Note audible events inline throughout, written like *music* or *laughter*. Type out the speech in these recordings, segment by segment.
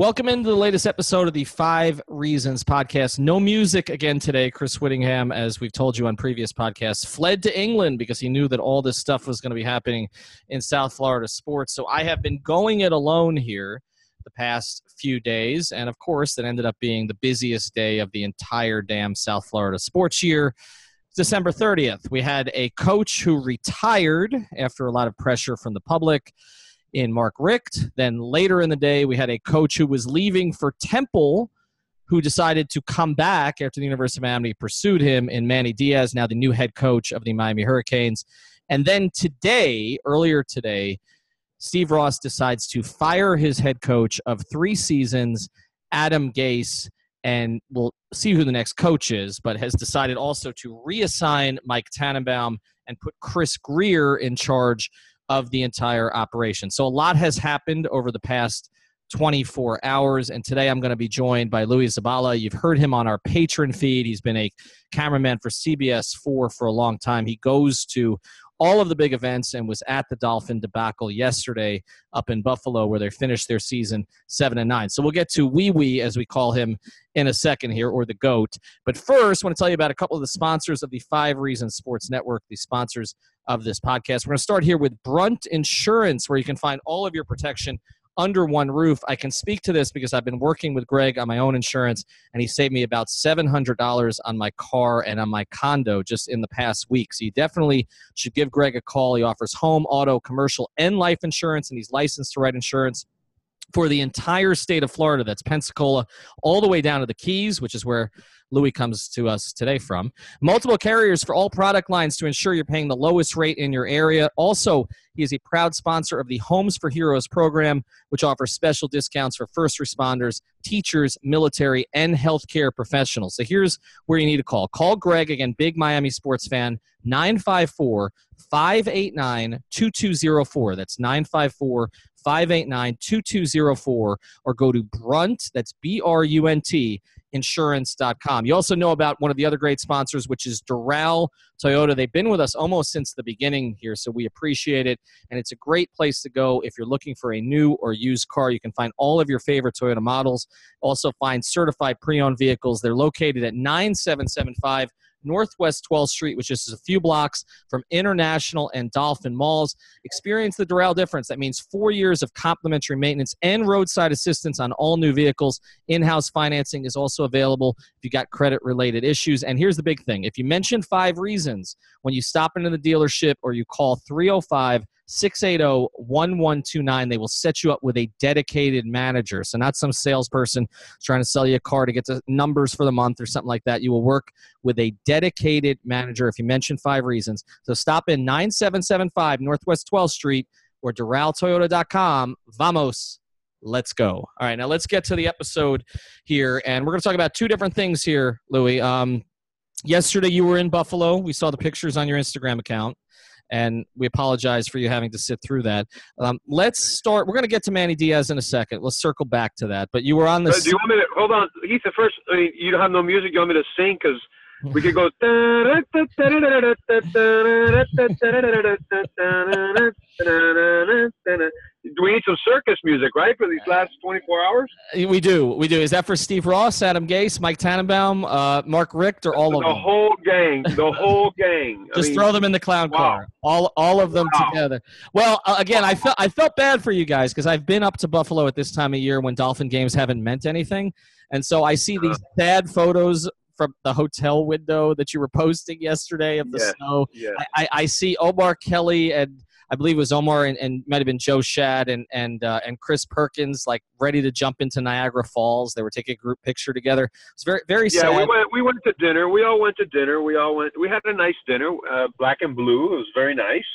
Welcome into the latest episode of the Five Reasons podcast. No music again today. Chris Whittingham, as we've told you on previous podcasts, fled to England because he knew that all this stuff was going to be happening in South Florida sports. So I have been going it alone here the past few days. And of course, that ended up being the busiest day of the entire damn South Florida sports year. December 30th, we had a coach who retired after a lot of pressure from the public in Mark Richt. Then later in the day, we had a coach who was leaving for Temple who decided to come back after the University of Miami pursued him in Manny Diaz, now the new head coach of the Miami Hurricanes. And then today, earlier today, Steve Ross decides to fire his head coach of three seasons, Adam Gase, and we'll see who the next coach is, but has decided also to reassign Mike Tannenbaum and put Chris Grier in charge of the entire operation. So a lot has happened over the past 24 hours. And today I'm going to be joined by Luis Zabala. You've heard him on our patron feed. He's been a cameraman for CBS 4 for a long time. He goes to all of the big events and was at the Dolphin debacle yesterday up in Buffalo where they finished their season 7 and 9. So we'll get to Wee Wee as we call him in a second here or the goat. But first, I want to tell you about a couple of the sponsors of the 5 Reasons Sports Network, the sponsors of this podcast. We're going to start here with Brunt Insurance where you can find all of your protection under one roof. I can speak to this because I've been working with Greg on my own insurance, and he saved me about $700 on my car and on my condo just in the past week. So you definitely should give Greg a call. He offers home, auto, commercial, and life insurance, and he's licensed to write insurance for the entire state of Florida. That's Pensacola, all the way down to the Keys, which is where Louis comes to us today from. Multiple carriers for all product lines to ensure you're paying the lowest rate in your area. Also, he is a proud sponsor of the Homes for Heroes program, which offers special discounts for first responders, teachers, military, and healthcare professionals. So here's where you need to call. Call Greg, again, big Miami sports fan, 954 589 2204. That's 954 589 2204. Or go to Brunt, that's B R U N T, insurance.com. You also know about one of the other great sponsors, which is Doral Toyota. They've been with us almost since the beginning here, so we appreciate it. And it's a great place to go if you're looking for a new or used car. You can find all of your favorite Toyota models. Also, find certified pre owned vehicles. They're located at 9775 Northwest 12th Street, which is a few blocks from International and Dolphin Malls. Experience the Doral difference. That means four years of complimentary maintenance and roadside assistance on all new vehicles. In house financing is also available if you got credit related issues. And here's the big thing if you mention five reasons when you stop into the dealership or you call 305 680 1129. They will set you up with a dedicated manager. So, not some salesperson trying to sell you a car to get the numbers for the month or something like that. You will work with a dedicated manager if you mention five reasons. So, stop in 9775 Northwest 12th Street or DoralToyota.com. Vamos. Let's go. All right, now let's get to the episode here. And we're going to talk about two different things here, Louis. Um, yesterday, you were in Buffalo. We saw the pictures on your Instagram account and we apologize for you having to sit through that. Um, let's start. We're going to get to Manny Diaz in a second. Let's circle back to that. But you were on the. Uh, do you want me to hold on? Heath, first. I mean, you don't have no music. You want me to sing? Because we could go. Do we need some circus music, right, for these last 24 hours? We do. We do. Is that for Steve Ross, Adam Gase, Mike Tannenbaum, uh, Mark Richt, or all the of them? The whole gang. The whole *laughs* gang. Just I mean, throw them in the clown wow. car. All, all of them wow. together. Well, uh, again, I felt I felt bad for you guys because I've been up to Buffalo at this time of year when Dolphin games haven't meant anything, and so I see these uh, sad photos from the hotel window that you were posting yesterday of the yes, snow. Yes. I, I, see Omar Kelly and I believe it was Omar and, and might have been Joe Schad and and uh, and Chris Perkins like ready to jump into Niagara Falls. They were taking a group picture together. It's very very yeah, sad. we went we went to dinner. We all went to dinner. We all went. We had a nice dinner, uh, black and blue. It was very nice.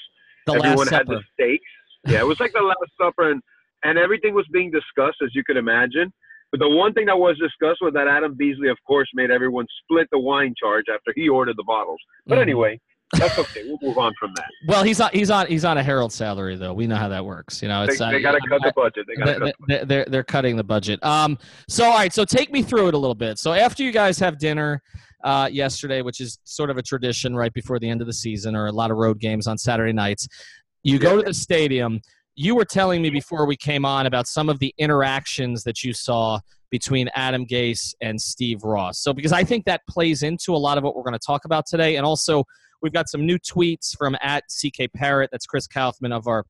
The Everyone Last had the steaks. Yeah, it was like the Last Supper, and and everything was being discussed, as you could imagine. But the one thing that was discussed was that Adam Beasley, of course, made everyone split the wine charge after he ordered the bottles. But Mhm. anyway, that's okay. We'll move on from that. Well, he's on he's on he's on a Herald salary though. We know how that works. You know, They, it's uh, they got to cut the budget. They got they, they, they're they're cutting the budget. Um. So all right. So take me through it a little bit. So after you guys have dinner, uh, yesterday, which is sort of a tradition right before the end of the season, or a lot of road games on Saturday nights, you go to the stadium. You were telling me before we came on about some of the interactions that you saw between Adam Gase and Steve Ross. So because I think that plays into a lot of what we're going to talk about today, and also we've got some new tweets from at CK Parrott. That's Chris Kaufman of our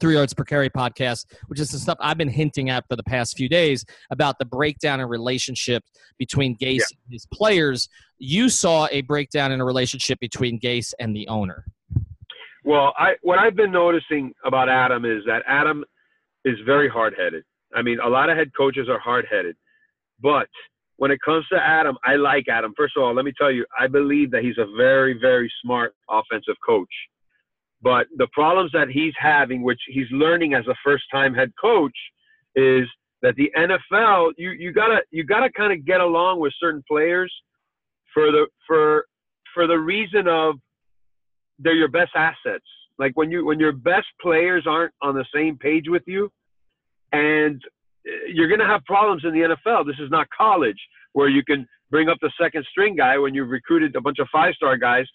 Three Yards Per Carry podcast, which is the stuff I've been hinting at for the past few days about the breakdown in relationship between Gase Yeah. and his players. You saw a breakdown in a relationship between Gase and the owner. Well, I what I've been noticing about Adam is that Adam is very hard-headed. I mean, a lot of head coaches are hard-headed, but when it comes to Adam, I like Adam. First of all, let me tell you, I believe that he's a very, very smart offensive coach. But the problems that he's having, which he's learning as a first-time head coach, is that the NFL, you you gotta you gotta kind of get along with certain players for the for for the reason of they're your best assets. Like when you when your best players aren't on the same page with you, and uh, you're going to have problems in the NFL. This is not college where you can bring up the second string guy when you've recruited a bunch of five star guys.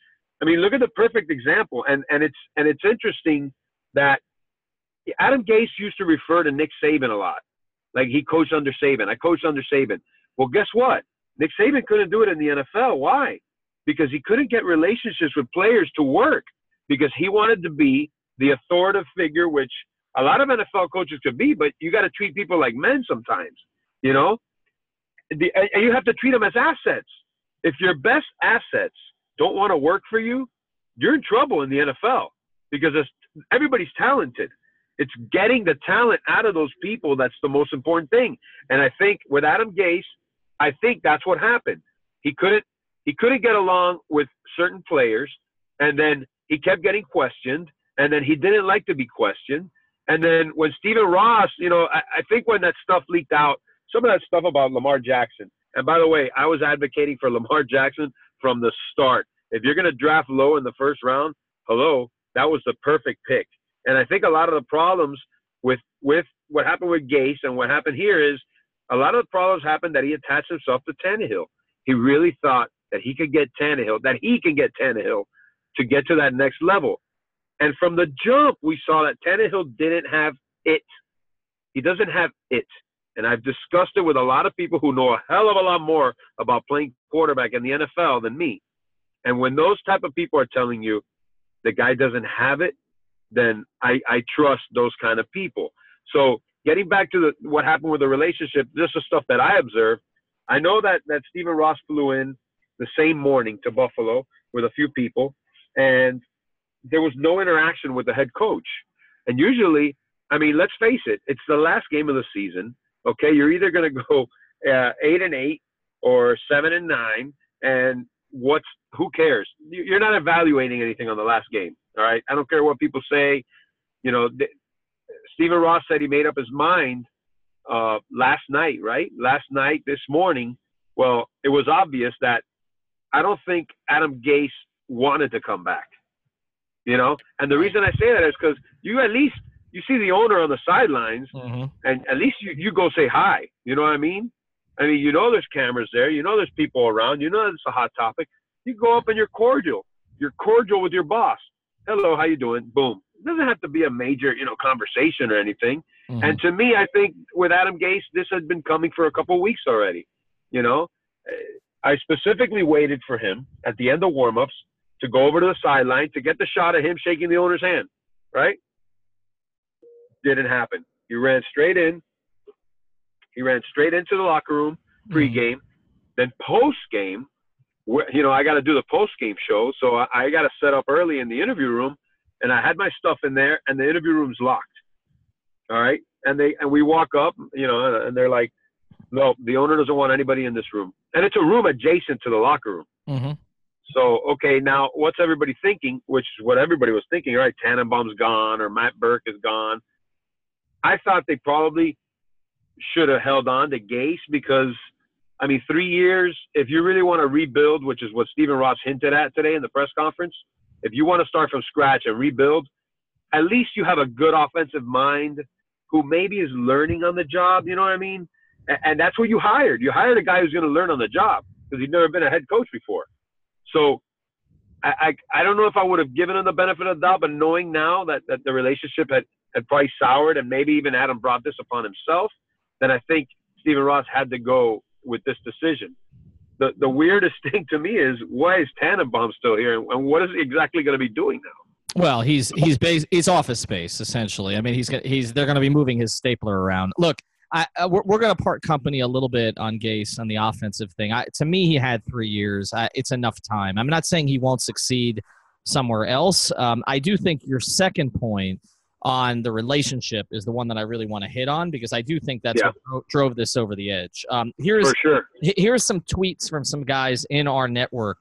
I mean, look at the perfect example, and and it's and it's interesting that Adam Gase used to refer to Nick Saban a lot, like he coached under Saban. I coached under Saban. Well, guess what? Nick Saban couldn't do it in the NFL. Why? Because he couldn't get relationships with players to work because he wanted to be the authoritative figure, which a lot of NFL coaches could be, but you got to treat people like men sometimes, you know? The, and you have to treat them as assets. If your best assets don't want to work for you, you're in trouble in the NFL because everybody's talented. It's getting the talent out of those people that's the most important thing. And I think with Adam Gase, I think that's what happened. He couldn't he couldn't get along with certain players, and then he kept getting questioned, and then he didn't like to be questioned. And then when Stephen Ross, you know, I, I think when that stuff leaked out, some of that stuff about Lamar Jackson. And by the way, I was advocating for *laughs* Lamar Jackson from the start. If you're going to draft low in the first round, hello, that was the perfect pick. And I think a lot of the problems with with what happened with Gase and what happened here is a lot of the problems happened that he attached himself to Tannehill. He really thought that he could get Tannehill, that he can get Tannehill to get to that next level. And from the jump, we saw that Tannehill didn't have it. He doesn't have it. And I've discussed it with a lot of people who know a hell of a lot more about playing quarterback in the NFL than me. And when those type of people are telling you the guy doesn't have it, then I, I trust those kind of people. So getting back to the, what happened with the relationship, this is stuff that I observed. I know that, that Stephen Ross flew in the same morning to Buffalo with a few people, and there was no interaction with the head coach. And usually, I mean, let's face it, it's the last game of the season. Okay, you're either going to go uh, eight and eight or seven and nine, and what's who cares? You're not evaluating anything on the last game. All right, I don't care what people say. You know, th- Stephen Ross said he made up his mind uh, last night, right? Last night, this morning. Well, it was obvious that I don't think Adam Gase wanted to come back. You know, and the reason I say that is because you at least you see the owner on the sidelines, Mm-hmm. and at least you, you go say hi. You know what I mean? I mean, you know there's cameras there. You know there's people around. You know it's a hot topic. You go up and you're cordial. You're cordial with your boss. Hello, how you doing? Boom. It doesn't have to be a major, you know, conversation or anything. Mm-hmm. And to me, I think with Adam Gase, this had been coming for a couple of weeks already. You know, I specifically waited for him at the end of warmups to go over to the sideline to get the shot of him shaking the owner's hand. Right? Didn't happen. He ran straight in. He ran straight into the locker room pregame. Then post game, you know, I got to do the post game show, so I, I got to set up early in the interview room, and I had my stuff in there, and the interview room's locked. All right, and they and we walk up, you know, and they're like, "No, the owner doesn't want anybody in this room," and it's a room adjacent to the locker room. Mm-hmm. So, okay, now what's everybody thinking? Which is what everybody was thinking, right? Tannenbaum's gone or Matt Burke is gone. I thought they probably should have held on to Gase because, I mean, three years, if you really want to rebuild, which is what Stephen Ross hinted at today in the press conference, if you want to start from scratch and rebuild, at least you have a good offensive mind who maybe is learning on the job. You know what I mean? And, that's what you hired. You hired a guy who's going to learn on the job because he'd never been a head coach before. So I, I, I don't know if I would have given him the benefit of the doubt, but knowing now that, that the relationship had, had probably soured and maybe even Adam brought this upon himself, then I think Stephen Ross had to go with this decision. The, the weirdest *laughs* thing to me is why is Tannenbaum still here and what is he exactly going to be doing now? Well, he's he's base, he's office space essentially. I mean, he's he's they're going to be moving his stapler around. Look, I, I, we're, we're going to part company a little bit on Gase on the offensive thing. I, to me, he had three years. it's enough time. I'm not saying he won't succeed somewhere else. Um, I do think your second point on the relationship is the one that I really want to hit on because I do think that's Yeah. what dro- drove this over the edge. Um, here's For sure. H- here's some tweets from some guys in our network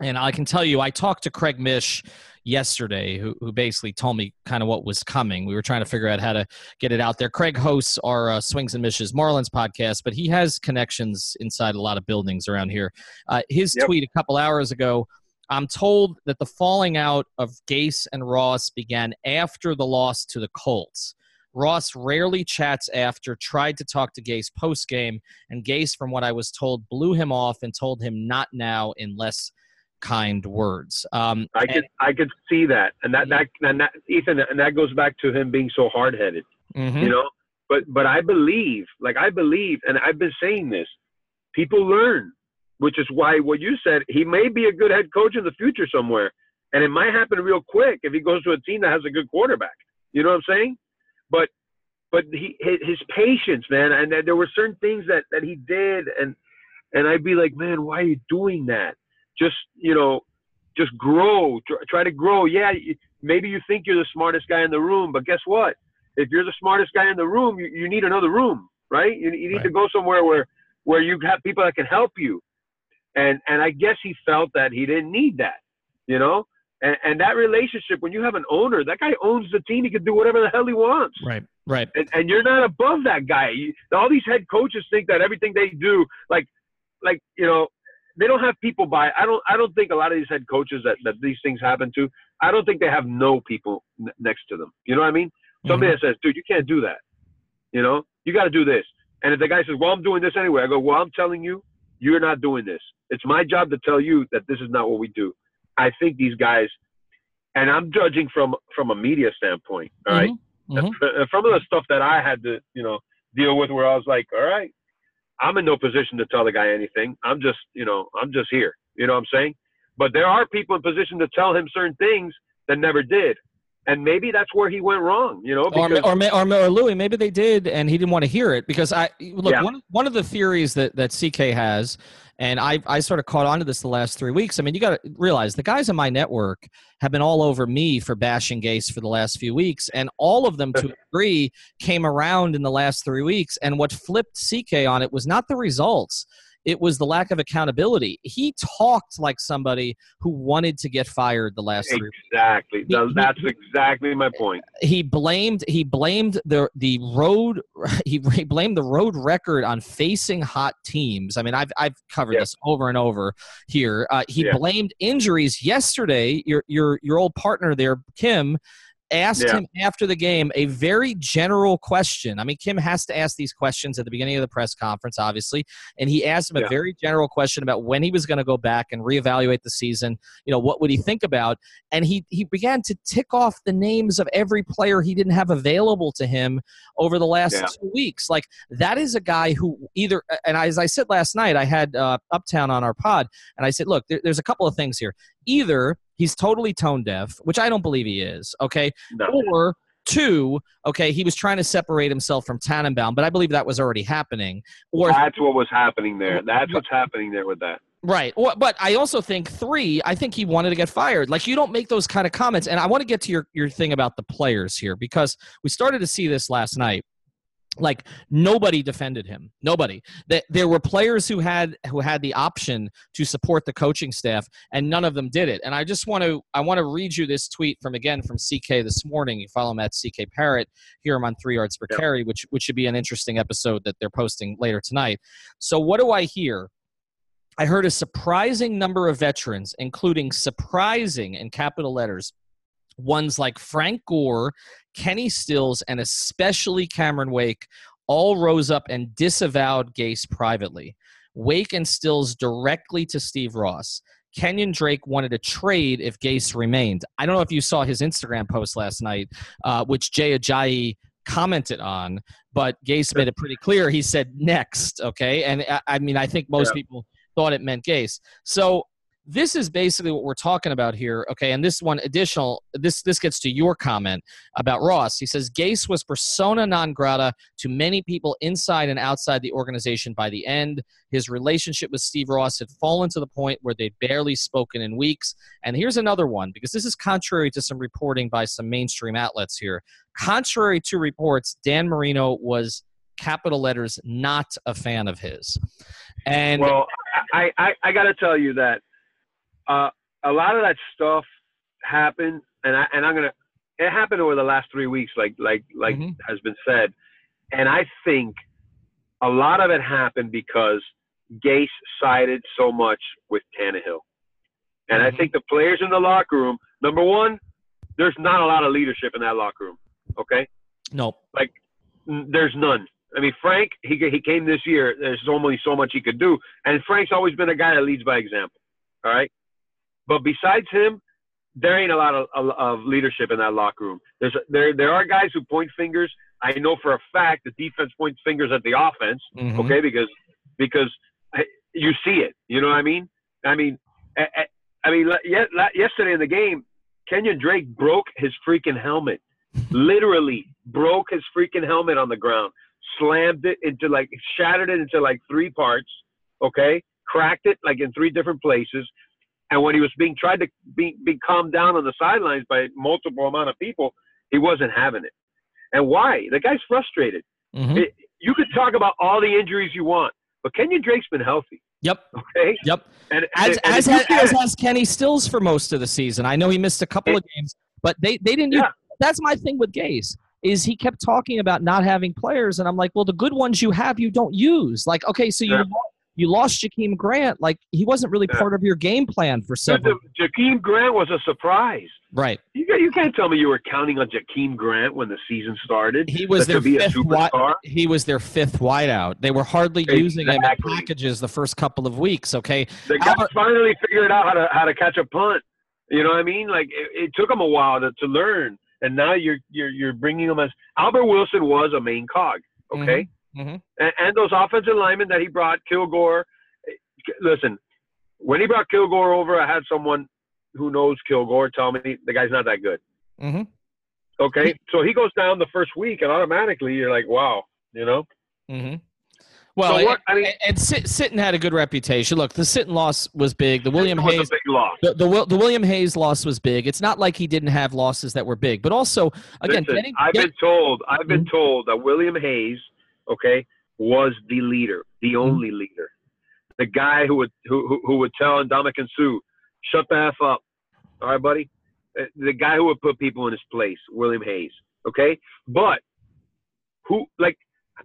and i can tell you i talked to craig mish yesterday who, who basically told me kind of what was coming. We were trying to figure out how to get it out there. Craig hosts our uh, swings and mishes marlins podcast but he has connections inside a lot of buildings around here. Uh, his Yep. tweet a couple hours ago i'm told that the falling out of gase and ross began after the loss to the colts. Ross rarely chats after, tried to talk to Gase post game, and Gase, from what I was told, blew him off and told him not now in less kind words. Um, I could I could see that, and that that and that Ethan, and that goes back to him being so hard headed, mhm. you know. But but I believe, like I believe, and I've been saying this, people learn, which is why what you said, he may be a good head coach in the future somewhere, and it might happen real quick if he goes to a team that has a good quarterback. You know what I'm saying? But but he his, patience, man, and there- there were certain things that that he did, and and I'd be like, man, why are you doing that? Just you know, just grow, try, to grow. Yeah, maybe you think you're the smartest guy in the room, but guess what? If you're the smartest guy in the room, you, you need another room, right? You, you need to go somewhere where where you have people that can help you. And and I guess he felt that he didn't need that, you know. And, and that relationship, when you have an owner, that guy owns the team. He can do whatever the hell he wants Right, right. and, and you're not above that guy. You, all these head coaches think that everything they do, like, like you know, they don't have people by. I don't. I don't think a lot of these head coaches that, that these things happen to. I don't think they have no people n- next to them. You know what I mean? Somebody that says, "Dude, you can't do that." You know, you got to do this. And if the guy says, "Well, I'm doing this anyway," I go, "Well, I'm telling you, you're not doing this. It's my job to tell you that this is not what we do." I think these guys, and I'm judging from from a media standpoint. All right. Mhm, And mhm. from the stuff that I had to, you know, deal with, where I was like, all right, I'm in no position to tell the guy anything. I'm just, you know, I'm just here. You know what I'm saying? But there are people in position to tell him certain things that never did, and maybe that's where he went wrong. You know, Or, because or, or, or Louis, maybe they did, and he didn't want to hear it because I look Yeah. one one of the theories that that CK has, and I I sort of caught on to this the last three weeks. I mean, you got to realize the guys in my network have been all over me for bashing Gase for the last few weeks, and all of them to a *laughs* degree came around in the last three weeks. And what flipped CK on it was not the results. It was the lack of accountability. He talked like somebody who wanted to get fired the last three exactly, He- he- that's exactly my point. he blamed he blamed the the road *laughs* he, he blamed the road record on facing hot teams. I mean, I've I've covered Yeah. this over and over here. Uh, he Yeah. blamed injuries yesterday. Your your your old partner there, Kim. Asked Yeah. him after the game a very general question. I mean, Kim has to ask these questions at the beginning of the press conference, obviously, and he asked him a very general question about when he was going to go back and reevaluate the season. You know, what would he think about? and he he began to tick off the names of every player he didn't have available to him over the last Yeah. two weeks. Like that is a guy who either and as I said last night, I had uh, Uptown on our pod, and I said, look, there, there's a couple of things here. Either he's totally tone deaf, which I don't believe he is. Okay, No. or two, okay, he was trying to separate himself from Tannenbaum, but I believe that was already happening. Or That's what was happening there. That's what's happening there with that. Right. But I also think three, I think he wanted to get fired. Like you don't make those kind of comments. And I want to get to your, your thing about the players here because we started to see this last night. Like nobody defended him. Nobody. That there were players who had who had the option to support the coaching staff and none of them did it. And i just want to i want to read you this tweet from again from ck this morning. You follow him at ck parrot hear him on three yards per carry which which should be an interesting episode that they're posting later tonight. So what do i hear? I heard a surprising number of veterans including surprising in capital letters ones like Frank Gore, Kenny Stills, and especially Cameron Wake all rose up and disavowed Gase privately. Wake and Stills directly to Steve Ross. Kenyon Drake wanted a trade if Gase remained. I don't know if you saw his Instagram post last night, uh, which Jay Ajayi commented on, but Gase made it pretty clear. He said next, okay? And I, I mean, I think most yeah. people thought it meant Gase. So this is basically what we're talking about here okay? And this one additional this this gets to your comment about ross. He says gase was persona non grata to many people inside and outside the organization by the end. His relationship with steve ross had fallen to the point where they'd barely spoken in weeks. And here's another one because this is contrary to some reporting by some mainstream outlets here. Contrary to reports dan marino was capital letters not a fan of his. And well i i, I got to tell you that uh, a lot of that stuff happened, and I and I'm gonna. It happened over the last three weeks, like like like mm-hmm. has been said, and I think a lot of it happened because Gase sided so much with Tannehill, and mm-hmm. I think the players in the locker room. Number one, there's not a lot of leadership in that locker room. Okay. Nope. Like, there's none. I mean, Frank, he he came this year. There's only so much he could do, and Frank's always been a guy that leads by example. All right. But besides him, there ain't a lot of, of, leadership in that locker room. There's there there are guys who point fingers. I know for a fact the defense points fingers at the offense. Mm-hmm. Okay, because because you see it. You know what I mean? I mean, I, I mean, yesterday in the game, Kenyon Drake broke his freaking helmet. *laughs* Literally broke his freaking helmet on the ground. Slammed it into like shattered it into like three parts. Okay, cracked it like in three different places. And when he was being tried to be, be calmed down on the sidelines by multiple amount of people, he wasn't having it. And why? The guy's frustrated. Mm-hmm. It, you could talk about all the injuries you want, but Kenyon Drake's been healthy. Yep. Okay. Yep. And, as, and as, has, as has Kenny Stills for most of the season. I know he missed a couple it, of games, but they, they didn't. Yeah. Use, that's my thing with Gase is he kept talking about not having players, and I'm like, well, the good ones you have, you don't use. Like, okay, so you yeah you lost Jakeem Grant. Like he wasn't really yeah. part of your game plan for several. Jakeem Grant was a surprise. Right. You, you can't tell me you were counting on Jakeem Grant when the season started. He was their fifth. Wi- he was their fifth wideout. They were hardly exactly. using him in packages the first couple of weeks. Okay. The guy Albert- finally figured out how to how to catch a punt. You know what I mean? Like it, it took him a while to, to learn, and now you're you're you're bringing him as Albert Wilson was a main cog. Okay. Mm-hmm. Mm-hmm. And, and, those offensive linemen that he brought, Kilgore. Listen, when he brought Kilgore over, I had someone who knows Kilgore tell me the guy's not that good. Mm-hmm. Okay, so he goes down the first week, and automatically you're like, wow, you know. Mm-hmm. Well, so what, I mean, and Sitton had a good reputation. Look, the Sitton loss was big. The William Hayes loss. The, the, the William Hayes loss was big. It's not like he didn't have losses that were big, but also again, Listen, getting, I've been told I've been told that William Hayes okay, was the leader, the mm-hmm. only leader. The guy who would who, who would tell Ndamukong Suh, shut the F up. All right, buddy? Uh, the guy who would put people in his place, William Hayes. Okay? But who like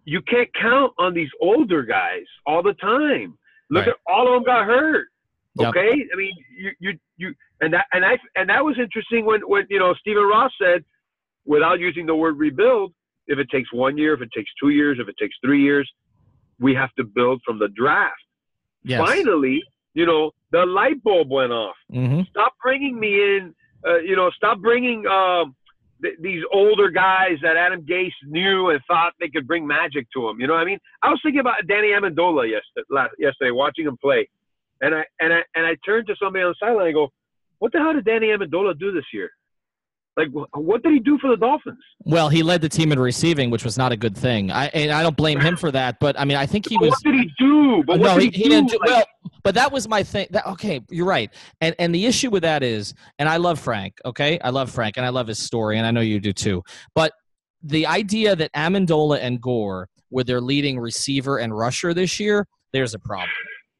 you can't count on these older guys all the time. Look right. at all of them got hurt. Okay? Yep. I mean you you you and that and I and that was interesting when when you know Stephen Ross said, without using the word rebuild, if it takes one year, if it takes two years, if it takes three years, we have to build from the draft. Yes. Finally, you know, the light bulb went off. Mm-hmm. Stop bringing me in. Uh, you know, stop bringing um, th- these older guys that Adam Gase knew and thought they could bring magic to him. You know what I mean? I was thinking about Danny Amendola yesterday, last, yesterday watching him play, and I and I and I turned to somebody on the sideline and go, "What the hell did Danny Amendola do this year?" Like, what did he do for the Dolphins? Well, he led the team in receiving, which was not a good thing. I and I don't blame him for that. But I mean, I think he was. What did he do? But no, he, he, he, didn't do. Well, but that was my thing. That, okay, you're right. And and the issue with that is, and I love Frank. Okay, I love Frank, and I love his story, and I know you do too. But the idea that Amendola and Gore were their leading receiver and rusher this year, there's a problem.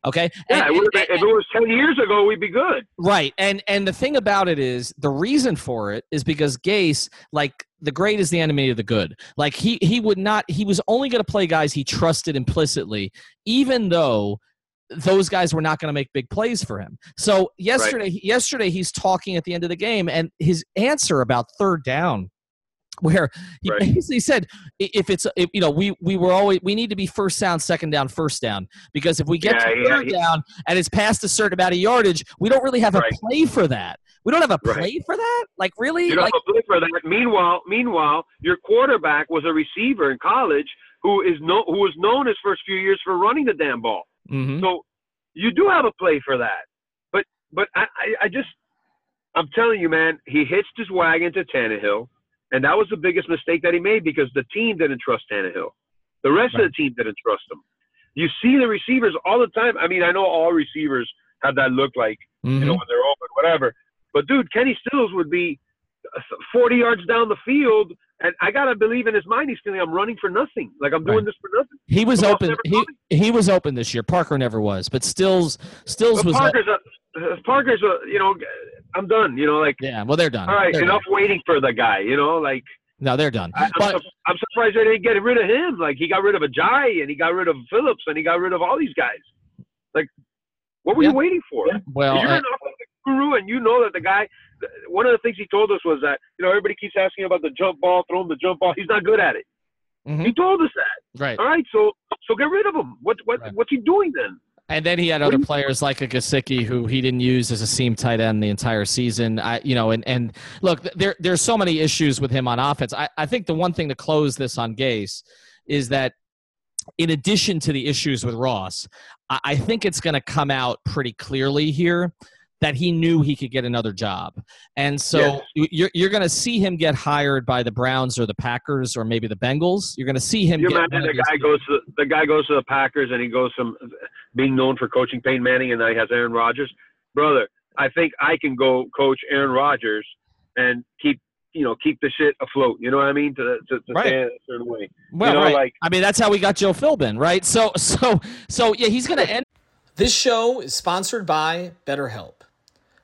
Okay. Yeah, And- it been- and- if it was ten years ago, we'd be good. Right. And and the thing about it is the reason for it is because Gase, like the great is the enemy of the good. Like he he would not he was only going to play guys he trusted implicitly, even though those guys were not going to make big plays for him. So yesterday yesterday he's talking at the end of the game and his answer about third down where he Right. basically said if it's if, you know we we were always we need to be first down second down first down because if we get Yeah, to yeah, third he- down and it's past a certain amount of yardage we don't really have a play for that we don't have a Right. play for that like really You don't like have a blip for that. Meanwhile, meanwhile, your quarterback was a receiver in college who is no, who was known his first few years for running the damn ball. mhm. So you do have a play for that. But but I, I, I just I'm telling you, man, he hitched his wagon to Tannehill, and that was the biggest mistake that he made because the team didn't trust Tannehill. The rest of the team didn't trust him. You see the receivers all the time. I mean, I know all receivers have that look like you know Mhm. when they're open, whatever. But dude, Kenny Stills would be 40 yards down the field, and I gotta believe in his mind he's thinking I'm running for nothing, like I'm doing Right. this for nothing. he was open he, he was open this year Parker never was but Stills Stills But was Parker's uh, Parker's a you know I'm done. You know, like yeah well they're done all right, They're enough waiting for the guy. You know, like done. no they're done I, I'm, but su- I'm surprised they didn't get rid of him. Like he got rid of Ajay and he got rid of Phillips and he got rid of all these guys. Like, what were Yeah. you waiting for? well You're uh, an guru, and you know that the guy. One of the things he told us was that you know everybody keeps asking about the jump ball, throw him the jump ball. He's not good at it. mhm. He told us that. right All right, so so get rid of him. What what Right. what's he doing then? And then he had other players like a Gesicki who he didn't use as a seam tight end the entire season. I, you know, and and look, there there's so many issues with him on offense. I, I think the one thing to close this on Gase is that in addition to the issues with Ross, I, I think it's going to come out pretty clearly here that he knew he could get another job. And so Yes. you- you're, you're going to see him get hired by the Browns or the Packers or maybe the Bengals. You're going to see him You get imagine the guy goes to the guy goes to the Packers and he goes from being known for coaching Peyton Manning and now he has Aaron Rodgers. Brother, I think I can go coach Aaron Rodgers and keep you know keep the shit afloat. You know what I mean? To to, to Right. stay a certain way. Well, you know, right. like I mean, that's how we got Joe Philbin, right? So, so, so, yeah, he's going to end. This show is sponsored by BetterHelp.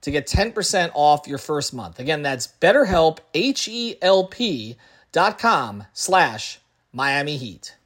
to get 10% off your first month. Again, that's betterhelp, H-E-L-P dot com slash Miami Heat.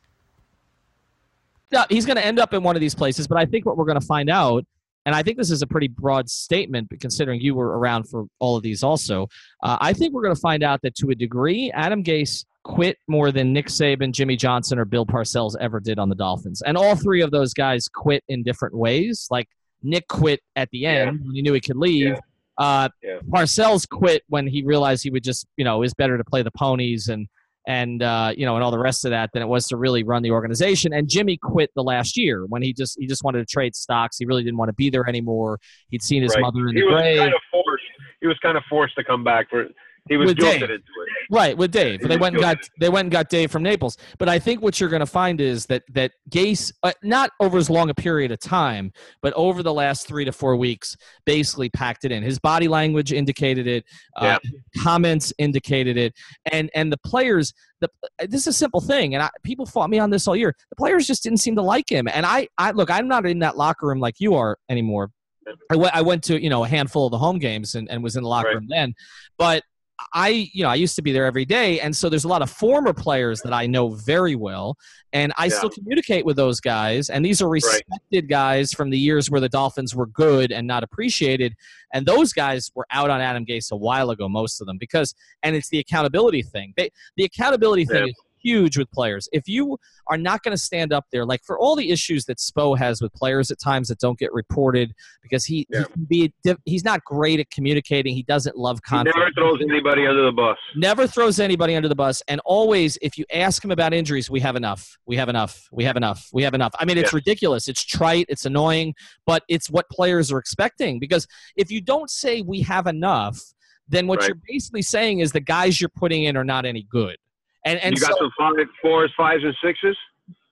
Yeah, he's going to end up in one of these places, but I think what we're going to find out, and I think this is a pretty broad statement, but considering you were around for all of these also, uh, I think we're going to find out that to a degree, Adam Gase quit more than Nick Saban, Jimmy Johnson, or Bill Parcells ever did on the Dolphins. And all three of those guys quit in different ways. Like Nick quit at the end when he knew he could leave. Yeah. Uh, Yeah. Parcells quit when he realized he would just, you know, it was better to play the ponies and and uh, you know and all the rest of that than it was to really run the organization. And Jimmy quit the last year when he just he just wanted to trade stocks. He really didn't want to be there anymore. He'd seen his right. mother in he the grave. kind of forced. He was kind of forced to come back for. He was With guilted Dave. into it. Right with Dave, he they went and got they went and got Dave from Naples. But I think what you're going to find is that that Gase, uh, not over as long a period of time, but over the last three to four weeks, basically packed it in. His body language indicated it. Uh, comments indicated it, and and the players. The, this is a simple thing, and I, people fought me on this all year. The players just didn't seem to like him, and I, I look. I'm not in that locker room like you are anymore. I went, I went to you know a handful of the home games and, and was in the locker Right. room then, but I, you know, I used to be there every day, and so there's a lot of former players that I know very well, and I Yeah. still communicate with those guys, and these are respected guys from the years where the Dolphins were good and not appreciated, and those guys were out on Adam Gase a while ago, most of them, because, and it's the accountability thing. They, the accountability thing is huge with players. If you are not going to stand up there, like for all the issues that Spo has with players at times that don't get reported, because he, Yeah. he can be, he's not great at communicating. He doesn't love He conflict never throws anybody under the bus. never throws anybody under the bus and always if you ask him about injuries we have enough we have enough we have enough we have enough i mean it's Yeah. ridiculous it's trite it's annoying but it's what players are expecting because if you don't say we have enough then what Right. you're basically saying is the guys you're putting in are not any good and and you got so, some five, fours, fives, and sixes.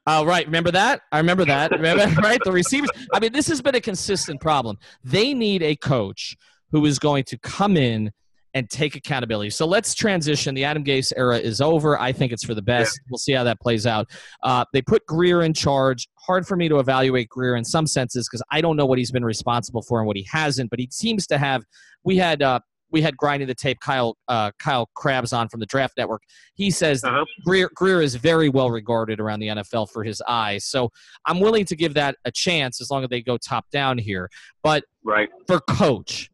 Oh, right. Remember that? I remember that. *laughs* Remember, right? The receivers. I mean, this has been a consistent problem. They need a coach who is going to come in and take accountability. So let's transition. The Adam Gase era is over. I think it's for the best. We'll see how that plays out. Uh, they put Grier in charge. Hard for me to evaluate Grier in some senses because I don't know what he's been responsible for and what he hasn't. But he seems to have. We had. Uh, we had grinding the tape Kyle uh, Kyle Crabbs on from the Draft Network. He says Uh-huh. Grier, Grier is very well regarded around the NFL for his eyes. So I'm willing to give that a chance as long as they go top down here. But Right. for coach,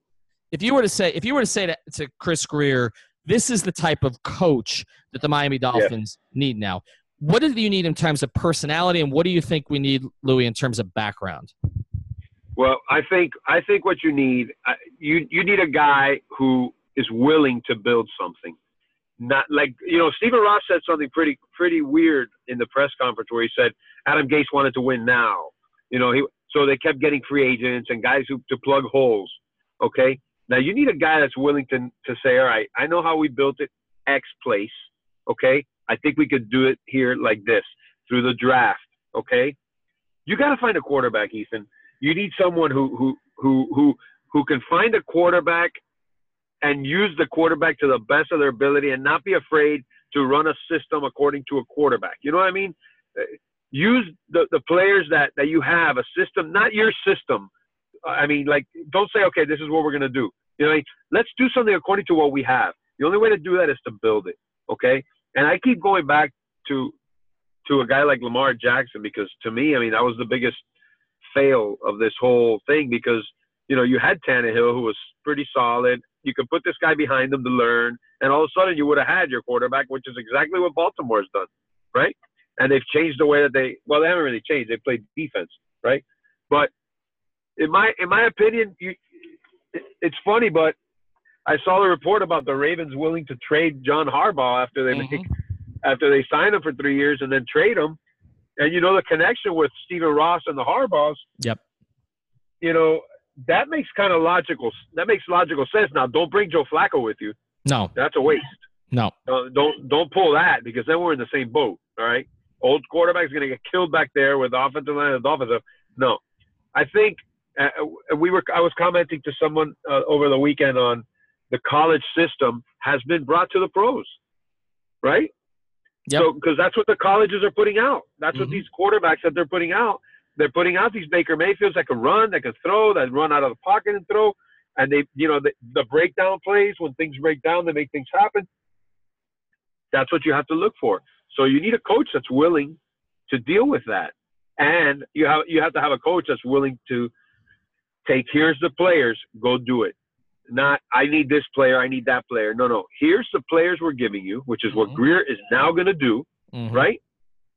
if you were to say if you were to say to, to Chris Grier, this is the type of coach that the Miami Dolphins need now. What do you need in terms of personality, and what do you think we need, Louis, in terms of background? Well, I think I think what you need uh, you you need a guy who is willing to build something. Not like you know, Stephen Ross said something pretty pretty weird in the press conference where he said Adam Gase wanted to win now. You know, he so they kept getting free agents and guys who to plug holes. Okay, now you need a guy that's willing to to say, all right, I know how we built it X place. Okay, I think we could do it here like this through the draft. Okay, you got to find a quarterback, Ethan you need someone who who who who who can find a quarterback and use the quarterback to the best of their ability and not be afraid to run a system according to a quarterback. You know what I mean? Uh, Use the, the players that, that you have, a system, not your system. I mean, like, don't say, okay, this is what we're going to do. You know, I mean? let's do something according to what we have. The only way to do that is to build it. Okay. And I keep going back to, to a guy like Lamar Jackson because to me, I mean, that was the biggest fail of this whole thing because you know you had Tannehill who was pretty solid. You could put this guy behind him to learn, and all of a sudden you would have had your quarterback, which is exactly what Baltimore's done, right? And they've changed the way that they well they haven't really changed. They played defense, right? But in my in my opinion, you it, it's funny, but I saw the report about the Ravens willing to trade John Harbaugh after they Mhm. make *laughs* after they sign him for three years and then trade him. And you know the connection with Stephen Ross and the Harbaughs. Yep. You know that makes kind of logical. That makes logical sense. Now, don't bring Joe Flacco with you. No, That's a waste. no. Uh, don't don't pull that because then we're in the same boat. All right. Old quarterback's going to get killed back there with the offensive line and the offensive. No, I think uh, we were. I was commenting to someone uh, over the weekend on the college system has been brought to the pros, right? Yep. So because that's what the colleges are putting out. That's what Mhm. these quarterbacks that they're putting out. They're putting out these Baker Mayfields that can run, that can throw, that run out of the pocket and throw, and they, you know, the, the breakdown plays when things break down, they make things happen. That's what you have to look for. So you need a coach that's willing to deal with that, and you have you have to have a coach that's willing to take. Here's the players, go do it. Not I need this player, I need that player. No, no. Here's the players we're giving you, which is what Mhm. Grier is now going to do Mhm. right?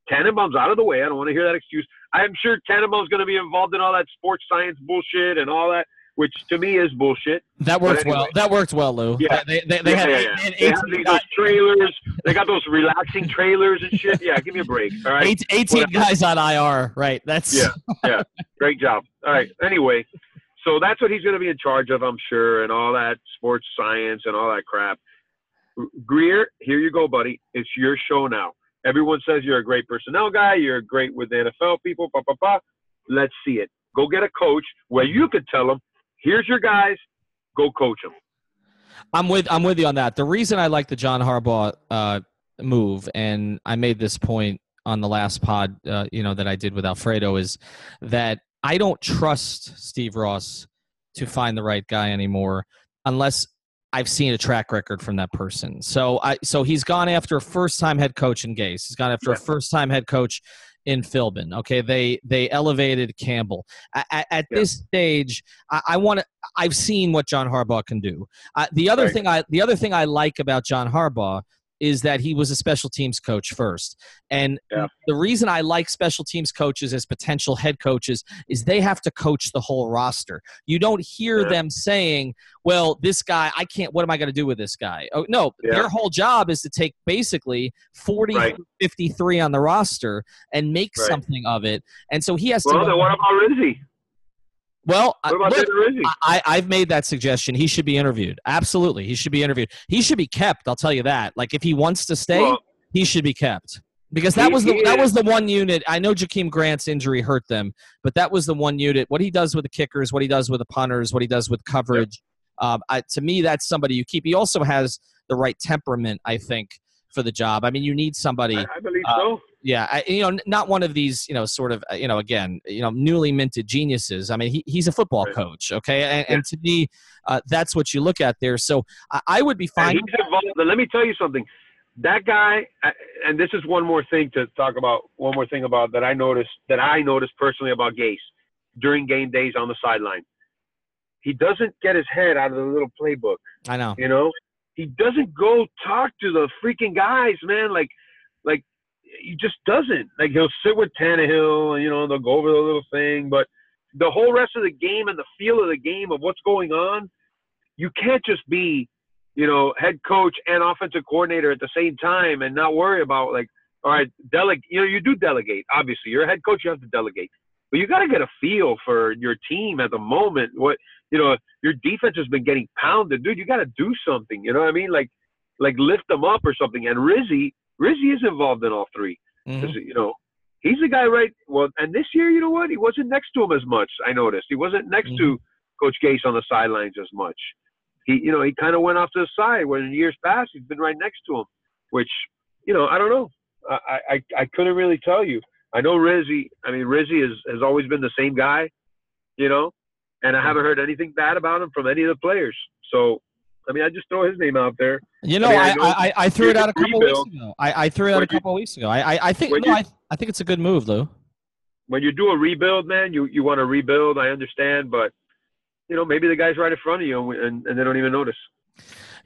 Tannenbaum's out of the way. I don't want to hear that excuse. I'm sure Tannenbaum's going to be involved in all that sports science bullshit and all that, which to me is bullshit. That works anyway. well. That works well, Lou. Yeah. They, they, they Yeah, had, yeah, yeah. had They have 18, those trailers. They got those relaxing trailers and shit. Yeah, give me a break. All right. 18 Whatever. guys on IR. Right. That's yeah, Yeah. Great job. All right. Anyway, so that's what he's going to be in charge of, I'm sure, and all that sports science and all that crap. Grier, here you go, buddy. It's your show now. Everyone says you're a great personnel guy. You're great with NFL people. Pa pa pa. Let's see it. Go get a coach where you could tell them, "Here's your guys. Go coach them." I'm with I'm with you on that. The reason I like the John Harbaugh uh, move, and I made this point on the last pod, uh, you know, that I did with Alfredo, is that I don't trust Steve Ross to find the right guy anymore, unless I've seen a track record from that person. So I so he's gone after a first time head coach in Gase. He's gone after Yeah. a first time head coach in Philbin. Okay, they they elevated Campbell. At, at Yeah. this stage, I, I want to. I've seen what John Harbaugh can do. Uh, the other Right. thing I the other thing I like about John Harbaugh is that he was a special teams coach first. And Yeah. the reason I like special teams coaches as potential head coaches is they have to coach the whole roster. You don't hear Yeah. them saying, well, this guy, I can't, what am I going to do with this guy? Oh, no, Yeah. their whole job is to take basically 40, Right. 53 on the roster and make Right. something of it. And so he has Well, to. go- what about Rizzi? Well, look, I, I've made that suggestion. He should be interviewed. Absolutely. He should be interviewed. He should be kept. I'll tell you that. Like if he wants to stay, Well, he should be kept. Because that He- was the that is- was the one unit. I know Jakeem Grant's injury hurt them, but that was the one unit. What he does with the kickers, what he does with the punters, what he does with coverage. Um, I, to me, that's somebody you keep. He also has the right temperament, I think, for the job. I mean, you need somebody. I, I believe uh, so. Yeah, I, you know, not one of these, you know, sort of, uh, you know, again, you know, newly minted geniuses. I mean, he, he's a football Right. coach, okay, and, and to me, uh, that's what you look at there. So I, I would be And fine. he's involved. Let me tell you something. That guy, uh, and this is one more thing to talk about. One more thing about that I noticed that I noticed personally about Gase during game days on the sideline. He doesn't get his head out of the little playbook. I know. You know, he doesn't go talk to the freaking guys, man. Like, like he just doesn't. Like he'll sit with Tannehill, and you know they'll go over the little thing, but the whole rest of the game and the feel of the game of what's going on, you can't just be, you know, head coach and offensive coordinator at the same time and not worry about like, all right, delegate. You know, you do delegate. Obviously, you're a head coach, you have to delegate, but you got to get a feel for your team at the moment. What you know, your defense has been getting pounded, dude. You got to do something. You know what I mean? Like, like lift them up or something. And Rizzi, Rizzi is involved in all 3 Mhm. 'Cause, You know, he's the guy, right? Well, and this year, you know what? He wasn't next to him as much. I noticed he wasn't next to Coach Gase on the sidelines as much. He, you know, he kind of went off to the side. When in years past, he's been right next to him. Which, you know, I don't know. I, I, I couldn't really tell you. I know Rizzi. I mean, Rizzi is, has always been the same guy, you know, and I haven't mm-hmm. heard anything bad about him from any of the players. So, I mean, I just throw his name out there. You know, I mean, I I, know I, I threw it out a a couple rebuild. weeks ago. I, I threw it out a When you- couple weeks ago. I, I, I think no, you- I, I think it's a good move, Lou. When you do a rebuild, man, you, you want to rebuild. I understand, but you know, maybe the guy's right in front of you, and, and, and they don't even notice.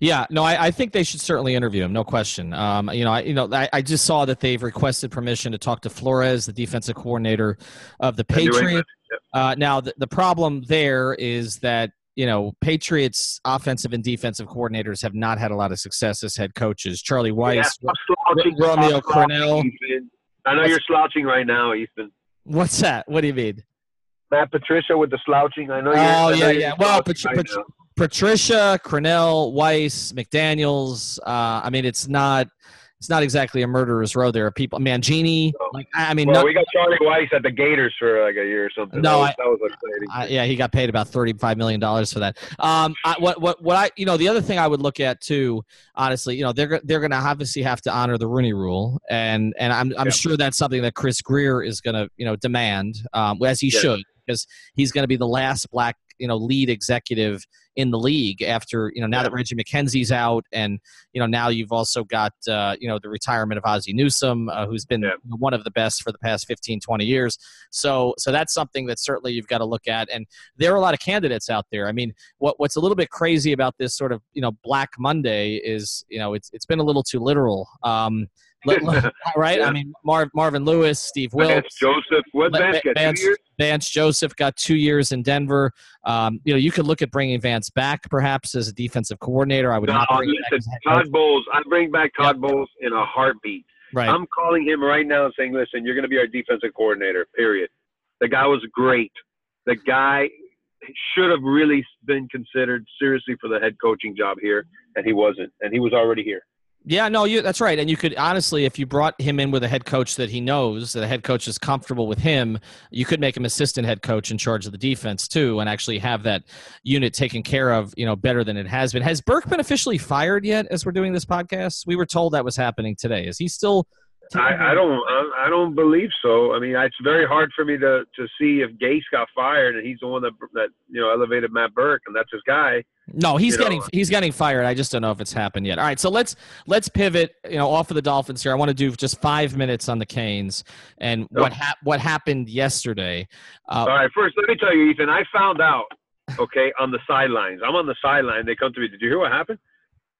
Yeah, no, I, I think they should certainly interview him, no question. Um, you know, I, you know, I, I just saw that they've requested permission to talk to Flores, the defensive coordinator of the Patriots. Uh, now, the, the problem there is that you know Patriots offensive and defensive coordinators have not had a lot of success as head coaches. Charlie Weis, stop slouching, Ro- Romeo Crennel. I know you're slouching right now, Ethan. what's that? What do you mean? Matt Patricia with the slouching. I know. You're, Oh, yeah, yeah. Well, Pat- Pat-. Patricia, Crennel, Weis, McDaniels. Uh, I mean, it's not. It's not exactly a murderer's row. There are people, Mangini. Like, I mean, Well, no- we got Charlie Weis at the Gators for like a year or something. No, that was, I- that was exciting. I, yeah, he got paid about thirty-five million dollars for that. Um, I, what, what, what I, you know, the other thing I would look at too, honestly, you know, they're they're going to obviously have to honor the Rooney Rule, and and I'm I'm Yeah. sure that's something that Chris Grier is going to you know demand, um, as he Yes. should, because he's going to be the last black you know lead executive in the league after you know now that Reggie McKenzie's out, and you know now you've also got uh, you know the retirement of Ozzie Newsome, uh, who's been Yeah. one of the best for the past 15, 20 years. So so that's something that certainly you've got to look at, and there are a lot of candidates out there. I mean, what what's a little bit crazy about this sort of you know Black Monday is you know it's it's been a little too literal. Um, *laughs* right? Yeah. I mean, Marv, Marvin Lewis, Steve Vance Wilks, Joseph. What Vance get? Vance- Two years? Vance Joseph got two years in Denver. Um, you know, you could look at bringing Vance back perhaps as a defensive coordinator. I would No, not bring listen, as a head coach. Todd Bowles. I bring back Todd Bowles in a heartbeat. Right. I'm calling him right now and saying, listen, you're going to be our defensive coordinator, period. The guy was great. The guy should have really been considered seriously for the head coaching job here, and he wasn't. And he was already here. Yeah, no, you that's right. And you could honestly, if you brought him in with a head coach that he knows, that the head coach is comfortable with him, you could make him assistant head coach in charge of the defense too, and actually have that unit taken care of, you know, better than it has been. Has Burke been officially fired yet? As we're doing this podcast, we were told that was happening today. Is he still I, I don't. I, I don't believe so. I mean, it's very hard for me to to see if Gase got fired and he's the one that that you know elevated Matt Burke and that's his guy. No, he's you know. getting he's getting fired. I just don't know if it's happened yet. All right, so let's let's pivot. You know, off of the Dolphins here. I want to do just five minutes on the Canes and what hap- what happened yesterday. Uh, All right, first let me tell you, Ethan. I found out. Okay, on the sidelines. I'm on the sideline. They come to me. Did you hear what happened?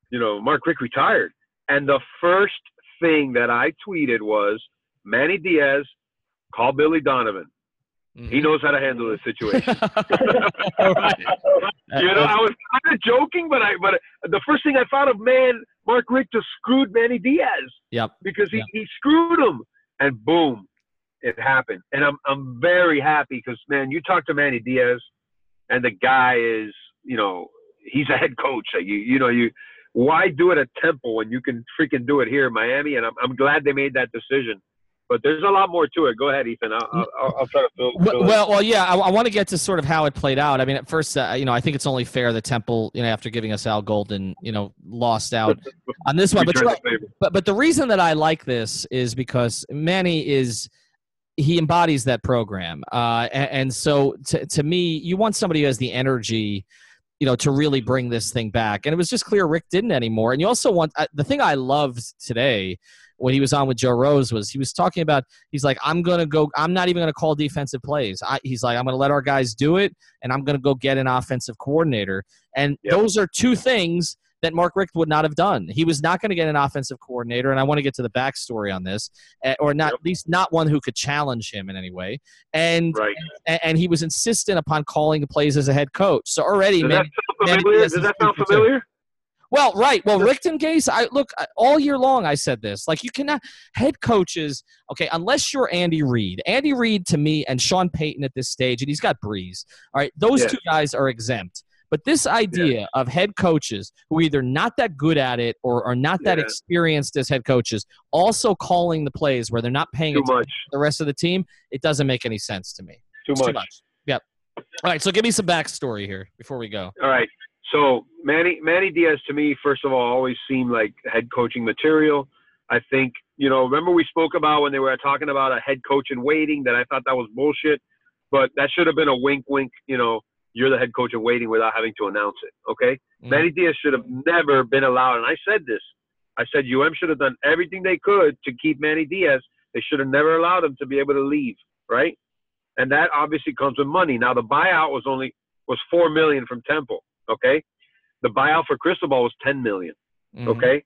You know, Mark Richt retired, and the first thing that I tweeted was Manny Diaz, call Billy Donovan. He mm-hmm. knows how to handle this situation. *laughs* You know, I was kind of joking, but I but the first thing I thought of, man, Mark Richter screwed Manny Diaz Yep. because he, Yep. he screwed him, and boom, it happened. And I'm I'm very happy because man, you talk to Manny Diaz, and the guy is you know he's a head coach. Like, You you know you why do it at Temple when you can freaking do it here in Miami? And I'm I'm glad they made that decision. But there's a lot more to it. Go ahead, Ethan. I'll, I'll, I'll- try to fill. fill Well, in. well, well, yeah. I, I want to get to sort of how it played out. I mean, at first, uh, you know, I think it's only fair that Temple, you know, after giving us Al Golden, you know, lost *laughs* out on this one. But right. but but the reason that I like this is because Manny is he embodies that program, uh, and, and so to to me, you want somebody who has the energy, you know, to really bring this thing back. And it was just clear Richt didn't anymore. And you also want uh, the thing I loved today when he was on with Joe Rose was he was talking about he's like I'm gonna go I'm not even gonna call defensive plays. I, he's like I'm gonna let our guys do it, and I'm gonna go get an offensive coordinator. And Yep. those are two things that Mark Richt would not have done. He was not going to get an offensive coordinator, and I want to get to the backstory on this, eh, or not Yep. at least not one who could challenge him in any way. And Right. and, and he was insistent upon calling the plays as a head coach. So already, Does man. that sound familiar? Does that sound future too. Well, right. Well, Gase, I look all year long. I said this. Like you cannot head coaches. Okay, unless you're Andy Reid. Andy Reid to me and Sean Payton at this stage, and he's got Brees. All right, those two guys are exempt. But this idea of head coaches who are either not that good at it or are not that Yeah. experienced as head coaches, also calling the plays where they're not paying Too attention much. to the rest of the team, it doesn't make any sense to me. Too much. too much. Yep. All right, so give me some backstory here before we go. All right. So Manny Manny Diaz to me, first of all, always seemed like head coaching material. I think you know. Remember we spoke about when they were talking about a head coach in waiting that I thought that was bullshit, but that should have been a wink, wink. You know, you're the head coach in waiting without having to announce it. Okay. Mhm. Manny Diaz should have never been allowed, and I said this. I said UM should have done everything they could to keep Manny Diaz. They should have never allowed him to be able to leave, right? And that obviously comes with money. Now the buyout was only was four million from Temple. Okay, the buyout for Cristobal was ten million. Mhm. Okay,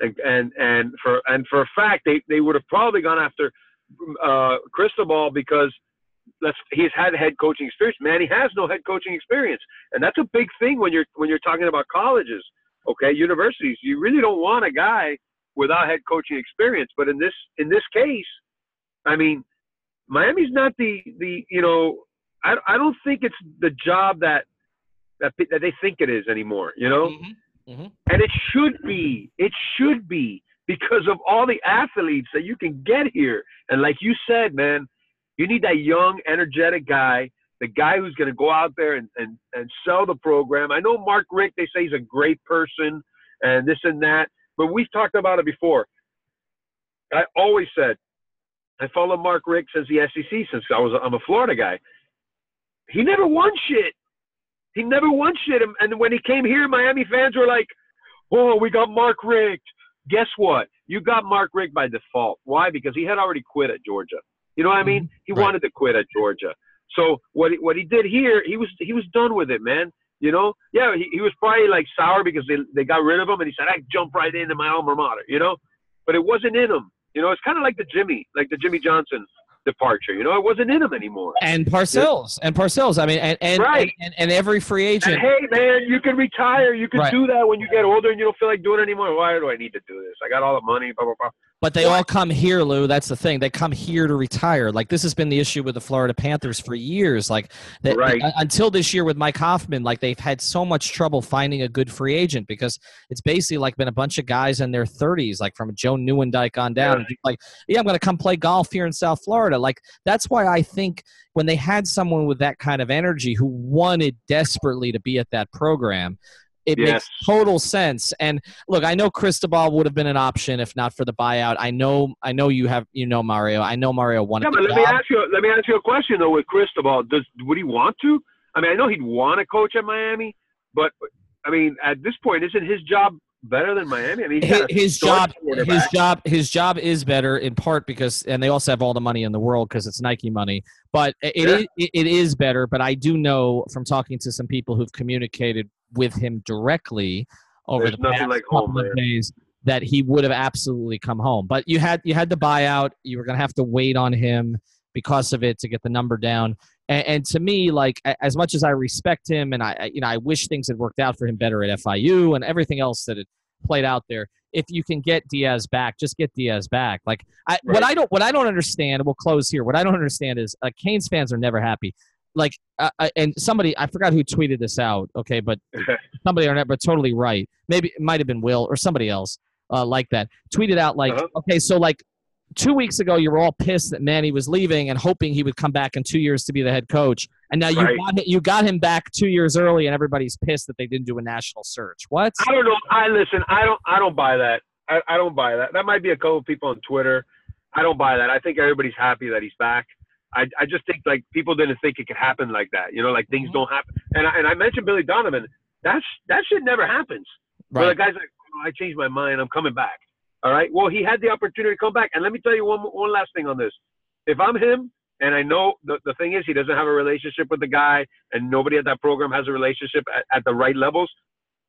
and and and for and for a fact they they would have probably gone after uh, Cristobal because let's he's had head coaching experience. Manny has no head coaching experience, and that's a big thing when you're when you're talking about colleges. Okay, universities. You really don't want a guy without head coaching experience. But in this in this case, I mean, Miami's not the the you know I I don't think it's the job that that that they think it is anymore. You know, Mhm. and it should be. It should be because of all the athletes that you can get here. And like you said, man, you need that young, energetic guy, the guy who's going to go out there and, and, and sell the program. I know Mark Richt, they say he's a great person and this and that, but we've talked about it before. I always said, I follow Mark Richt since the SEC, since I was, I'm a Florida guy. He never won shit. He never won shit. And- when he came here, Miami fans were like, oh, we got Mark Richt. Guess what? You got Mark Richt by default. Why? Because he had already quit at Georgia. You know what I mean? Mm-hmm. He Right. wanted to quit at Georgia. So what he, what he did here, he was he was done with it, man. You know? Yeah, he, he was probably like sour because they they got rid of him, and he said, "I jump right into my alma mater," you know. But it wasn't in him. You know, it's kind of like the Jimmy, like the Jimmy Johnson departure. You know, it wasn't in him anymore. and Parcells and Parcells. I mean, and and, Right. and, and, every free agent. And hey, man, you can retire. You can Right. do that when you get older and you don't feel like doing it anymore. Why do I need to do this? I got all the money. Blah blah blah. But they all come here, Lou. That's the thing. They come here to retire. Like this has been the issue with the Florida Panthers for years. Like that, Right. uh, until this year with Mike Hoffman, like they've had so much trouble finding a good free agent because it's basically like been a bunch of guys in their 30s, like from Joe Nieuwendyk on down. Yeah. Like, yeah, I'm going to come play golf here in South Florida. Like that's why I think when they had someone with that kind of energy who wanted desperately to be at that program, it Yes. makes total sense. And look, I know Cristobal would have been an option if not for the buyout. I know, I know you have, you know, Mario. I know Mario wanted Yeah, but the let me ask you. Let me ask you a question though. With Cristobal, does would he want to? I mean, I know he'd want to coach at Miami, but I mean, at this point, isn't his job better than Miami? I mean, his, his job his job his job is better in part because and they also have all the money in the world because it's Nike money but it Yeah. is it, it is better but I do know from talking to some people who've communicated with him directly over There's the past like couple home, of days that he would have absolutely come home but you had you had the buyout you were going to have to wait on him because of it to get the number down and, and to me like as much as I respect him and I you know I wish things had worked out for him better at FIU and everything else that it played out there. If you can get Diaz back, just get Diaz back. Like I, what I don't, what I don't understand. We'll close here. What I don't understand is uh, Canes fans are never happy. Like, uh, uh, and somebody I forgot who tweeted this out. Okay, but *laughs* somebody on that, but totally right. Maybe it might have been Will or somebody else uh, like that tweeted out like, Uh-huh. okay, so like two weeks ago you were all pissed that Manny was leaving and hoping he would come back in two years to be the head coach, and now you Right. got him, you got him back two years early, and everybody's pissed that they didn't do a national search. What? I don't know. I listen. I don't. I don't buy that. I, I don't buy that. That might be a couple of people on Twitter. I don't buy that. I think everybody's happy that he's back. I, I just think like people didn't think it could happen like that. You know, like things mm-hmm. don't happen. And I, and I mentioned Billy Donovan. That's that shit never happens. Where the guy's like, oh, I changed my mind. I'm coming back. All right. Well, he had the opportunity to come back. And let me tell you one one last thing on this. If I'm him, and I know the, the thing is he doesn't have a relationship with the guy, and nobody at that program has a relationship at, at the right levels.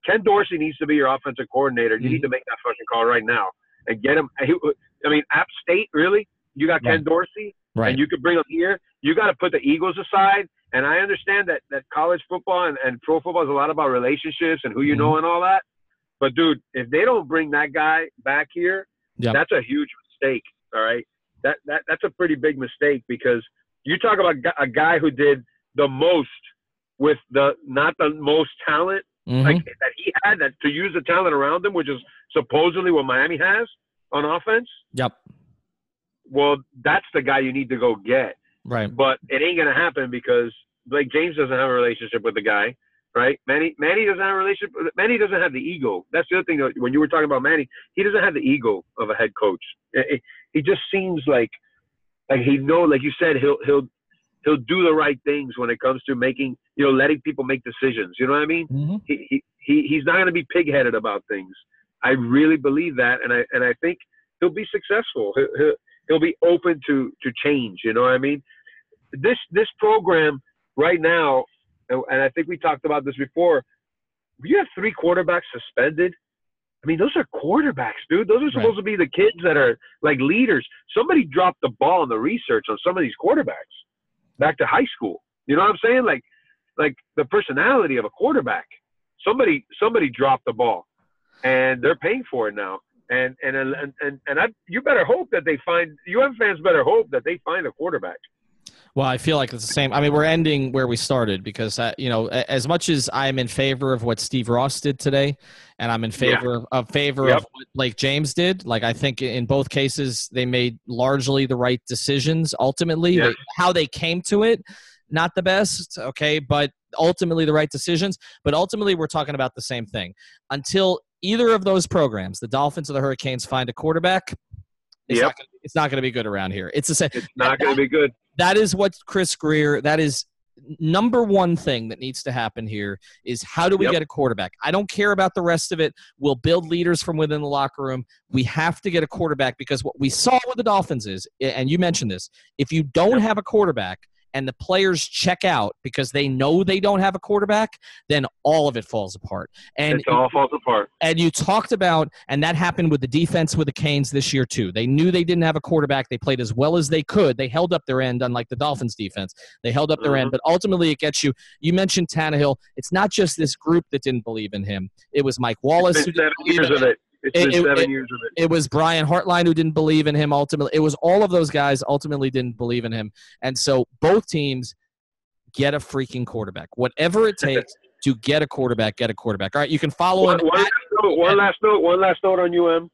Ken Dorsey needs to be your offensive coordinator. You need to mm-hmm. make that fucking call right now and get him. I mean, App State, really? You got Ken Dorsey, Right. and you could bring him here. You got to put the Eagles aside. And I understand that that college football and, and pro football is a lot about relationships and who you mm-hmm. know and all that. But dude, if they don't bring that guy back here, Yep. that's a huge mistake. All right, that that that's a pretty big mistake because you talk about a guy who did the most with the not the most talent Mhm. like that he had that to use the talent around him, which is supposedly what Miami has on offense. Yep. Well, that's the guy you need to go get. Right. But it ain't gonna happen because Blake James doesn't have a relationship with the guy, right? Manny Manny doesn't have a relationship. Manny doesn't have the ego. That's the other thing. When you were talking about Manny, he doesn't have the ego of a head coach. It- it- he just seems like like he know, like you said, he'll he'll he'll do the right things when it comes to making you know letting people make decisions. You know what I mean? Mhm. he, he, he he's not going to be pig-headed about things. I really believe that, and I and I think he'll be successful. He'll, he'll, he'll be open to to change. You know what I mean? This this program right now, and and I think we talked about this before. You have three quarterbacks suspended. I mean, those are quarterbacks, dude. Those are supposed to be the kids that are like leaders. Somebody dropped the ball in the research on some of these quarterbacks back to high school. You know what I'm saying? Like, like the personality of a quarterback. Somebody, somebody dropped the ball, and they're paying for it now. And and and and, and I, you better hope that they find. UM fans better hope that they find a quarterback. Well, I feel like it's the same. I mean, we're ending where we started because, uh, you know, as much as I'm in favor of what Steve Ross did today, and I'm in favor of, of favor Yep. of what Blake James did, like I think in both cases they made largely the right decisions. Ultimately, Yeah. How they came to it, not the best, okay, but ultimately the right decisions. But ultimately, we're talking about the same thing. Until either of those programs, the Dolphins or the Hurricanes, find a quarterback, it's Yep. not gonna, it's not going to be good around here. It's the same It's not going to be good. That is what Chris Grier. That is number one thing that needs to happen here is how do we Yep. get a quarterback? I don't care about the rest of it. We'll build leaders from within the locker room. We have to get a quarterback because what we saw with the Dolphins is, and you mentioned this, if you don't have a quarterback and the players check out because they know they don't have a quarterback, then all of it falls apart. And It all falls apart. and you talked about, and that happened with the defense with the Canes this year too. They knew they didn't have a quarterback. They played as well as they could. They held up their end, unlike the Dolphins defense. They held up their mm-hmm. end, but ultimately it gets you. You mentioned Tannehill. It's not just this group that didn't believe in him. It was Mike Wallace It's who didn't seven believe years in of him. it. It's It- been seven it- years of it. It was Brian Hartline who didn't believe in him. Ultimately, it was all of those guys ultimately didn't believe in him. And so both teams get a freaking quarterback, whatever it *laughs* takes to get a quarterback. Get a quarterback. All right, you can follow One, him. one at- last note, one last note. One last note on UM.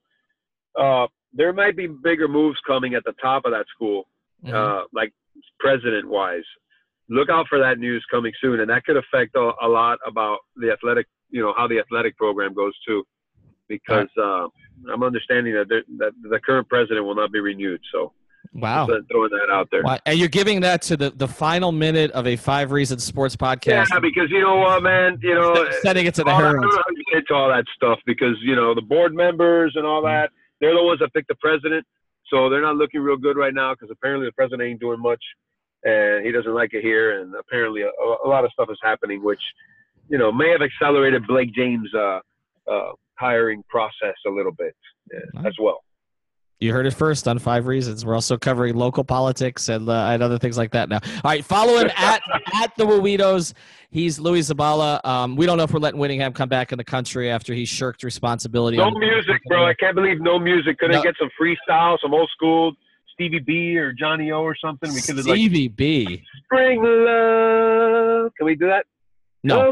Uh, there might be bigger moves coming at the top of that school, Mhm. uh, like president-wise. Look out for that news coming soon, and that could affect a, a lot about the athletic you know how the athletic program goes too, because uh, I'm understanding that that the current president will not be renewed. So Wow. just throwing that out there. Wow. And you're giving that to the, the final minute of a Five Reasons Sports podcast. Yeah, because you know what, man, you know, Sending it to the Herons. *laughs* It's all that stuff because you know the board members and all that. They're the ones that pick the president, so they're not looking real good right now because apparently the president ain't doing much, and he doesn't like it here, and apparently a, a lot of stuff is happening, which you know may have accelerated Blake James' uh, uh, hiring process a little bit uh, as well. You heard it first on Five Reasons. We're also covering local politics and, uh, and other things like that now. All right, follow him *laughs* at at the Wawitos. He's Luis Zabala. Um, we don't know if we're letting Whittingham come back in the country after he shirked responsibility. No music, bro. I can't believe no music. Couldn't No. get some freestyle, some old school Stevie B or Johnny O or something. We could have like Stevie B. spring love. Can we do that? No.